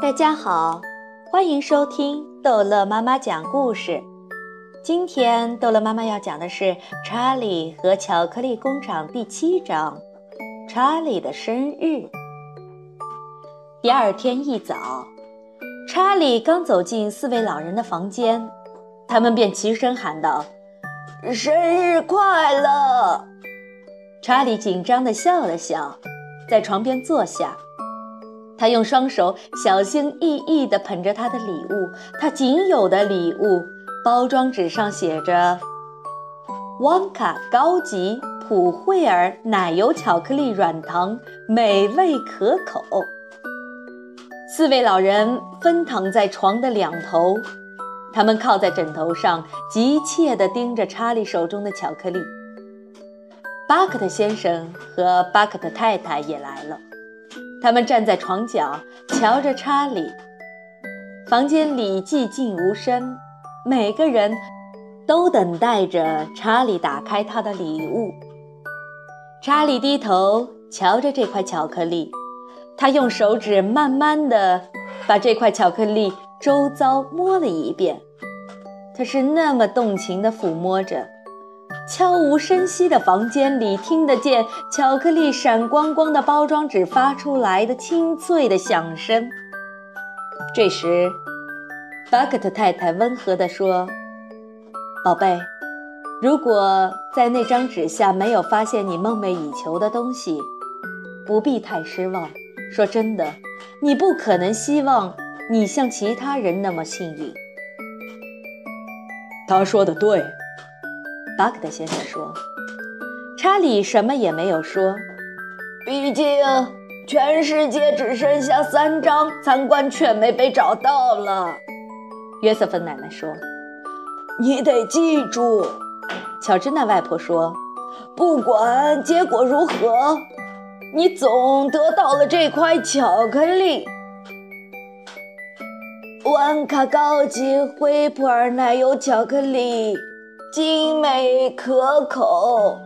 大家好，欢迎收听逗乐妈妈讲故事。今天逗乐妈妈要讲的是《查理和巧克力工厂》第七章《查理的生日》。第二天一早，查理刚走进四位老人的房间，他们便齐声喊道：“生日快乐！”查理紧张地笑了笑，在床边坐下。他用双手小心翼翼地捧着他的礼物，他仅有的礼物。包装纸上写着“旺卡高级普惠尔奶油巧克力软糖，美味可口”。四位老人分躺在床的两头，他们靠在枕头上，急切地盯着查理手中的巧克力。巴克特先生和巴克特太太也来了。他们站在床角，瞧着查理。房间里寂静无声，每个人都等待着查理打开他的礼物。查理低头瞧着这块巧克力，他用手指慢慢地把这块巧克力周遭摸了一遍，他是那么动情地抚摸着。悄无声息的房间里，听得见巧克力闪光光的包装纸发出来的清脆的响声。这时，巴克特太太温和地说：“宝贝，如果在那张纸下没有发现你梦寐以求的东西，不必太失望。说真的，你不可能希望你像其他人那么幸运。”他说的对。巴克特先生说：“查理什么也没有说，毕竟全世界只剩下三张参观券没被找到了。”约瑟芬奶奶说：“你得记住。”乔治娜外婆说：“不管结果如何，你总得到了这块巧克力——万卡高级惠普尔奶油巧克力。”精美可口，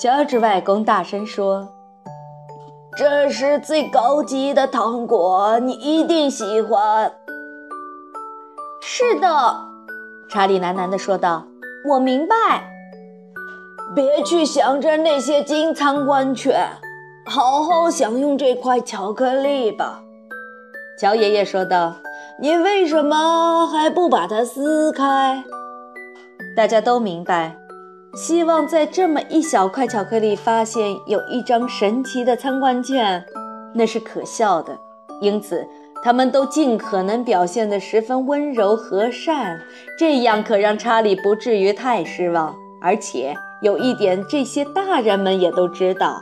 乔治外公大声说：“这是最高级的糖果，你一定喜欢。”是的，查理喃喃地说道：“我明白。别去想着那些金参观券，好好享用这块巧克力吧。”乔爷爷说道：“你为什么还不把它撕开？”大家都明白，希望在这么一小块巧克力发现有一张神奇的参观券，那是可笑的。因此，他们都尽可能表现得十分温柔和善，这样可让查理不至于太失望。而且有一点，这些大人们也都知道，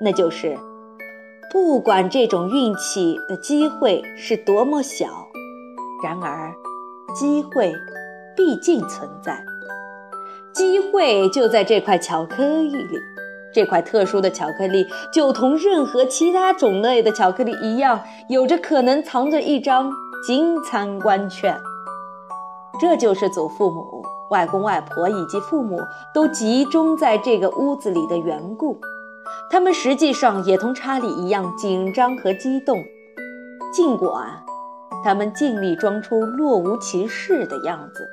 那就是，不管这种运气的机会是多么小，然而，机会。毕竟存在，机会就在这块巧克力里。这块特殊的巧克力就同任何其他种类的巧克力一样，有着可能藏着一张金参观券。这就是祖父母、外公外婆以及父母都集中在这个屋子里的缘故。他们实际上也同查理一样紧张和激动，尽管他们尽力装出若无其事的样子。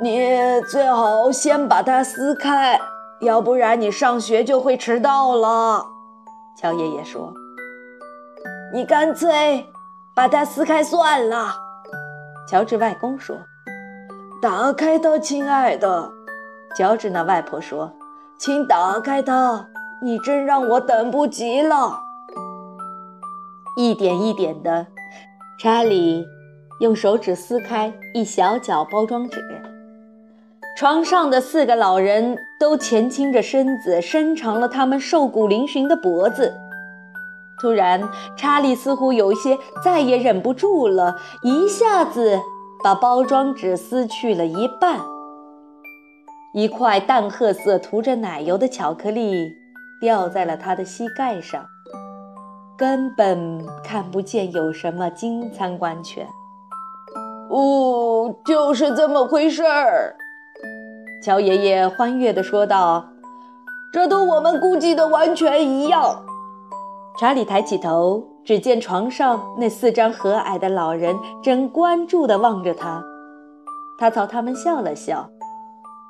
你最好先把它撕开，要不然你上学就会迟到了。”乔爷爷说。“你干脆把它撕开算了。”乔治外公说。“打开它，亲爱的。”乔治那外婆说。“请打开它，你真让我等不及了。”一点一点的，查理用手指撕开一小角包装纸。床上的四个老人都前倾着身子，伸长了他们瘦骨嶙峋的脖子。突然，查理似乎有些再也忍不住了，一下子把包装纸撕去了一半。一块淡褐色、涂着奶油的巧克力掉在了他的膝盖上，根本看不见有什么金参观券。哦，就是这么回事儿。乔爷爷欢悦地说道：“这都我们估计的完全一样。”查理抬起头只见床上那四张和蔼的老人正关注地望着他。他朝他们笑了笑，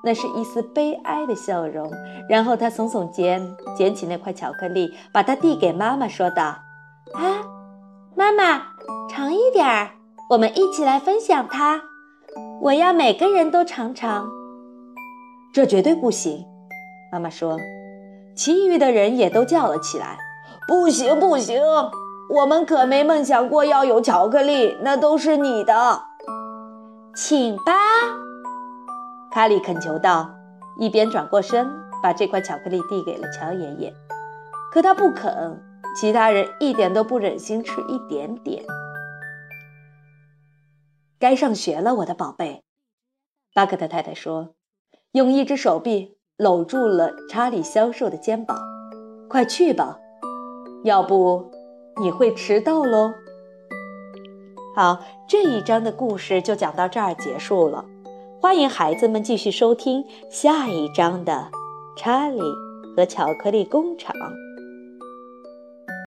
那是一丝悲哀的笑容。然后他耸耸肩，捡起那块巧克力，把它递给妈妈，说道：“啊，妈妈，尝一点儿，我们一起来分享它。我要每个人都尝尝。”这绝对不行，妈妈说。其余的人也都叫了起来：“不行，不行！我们可没梦想过要有巧克力，那都是你的。”请吧，卡里恳求道，一边转过身，把这块巧克力递给了乔爷爷。可他不肯，其他人一点都不忍心吃一点点。该上学了，我的宝贝，巴克特太太说，用一只手臂搂住了查理消瘦的肩膀。快去吧，要不你会迟到喽。好，这一章的故事就讲到这儿结束了。欢迎孩子们继续收听下一章的《查理和巧克力工厂》。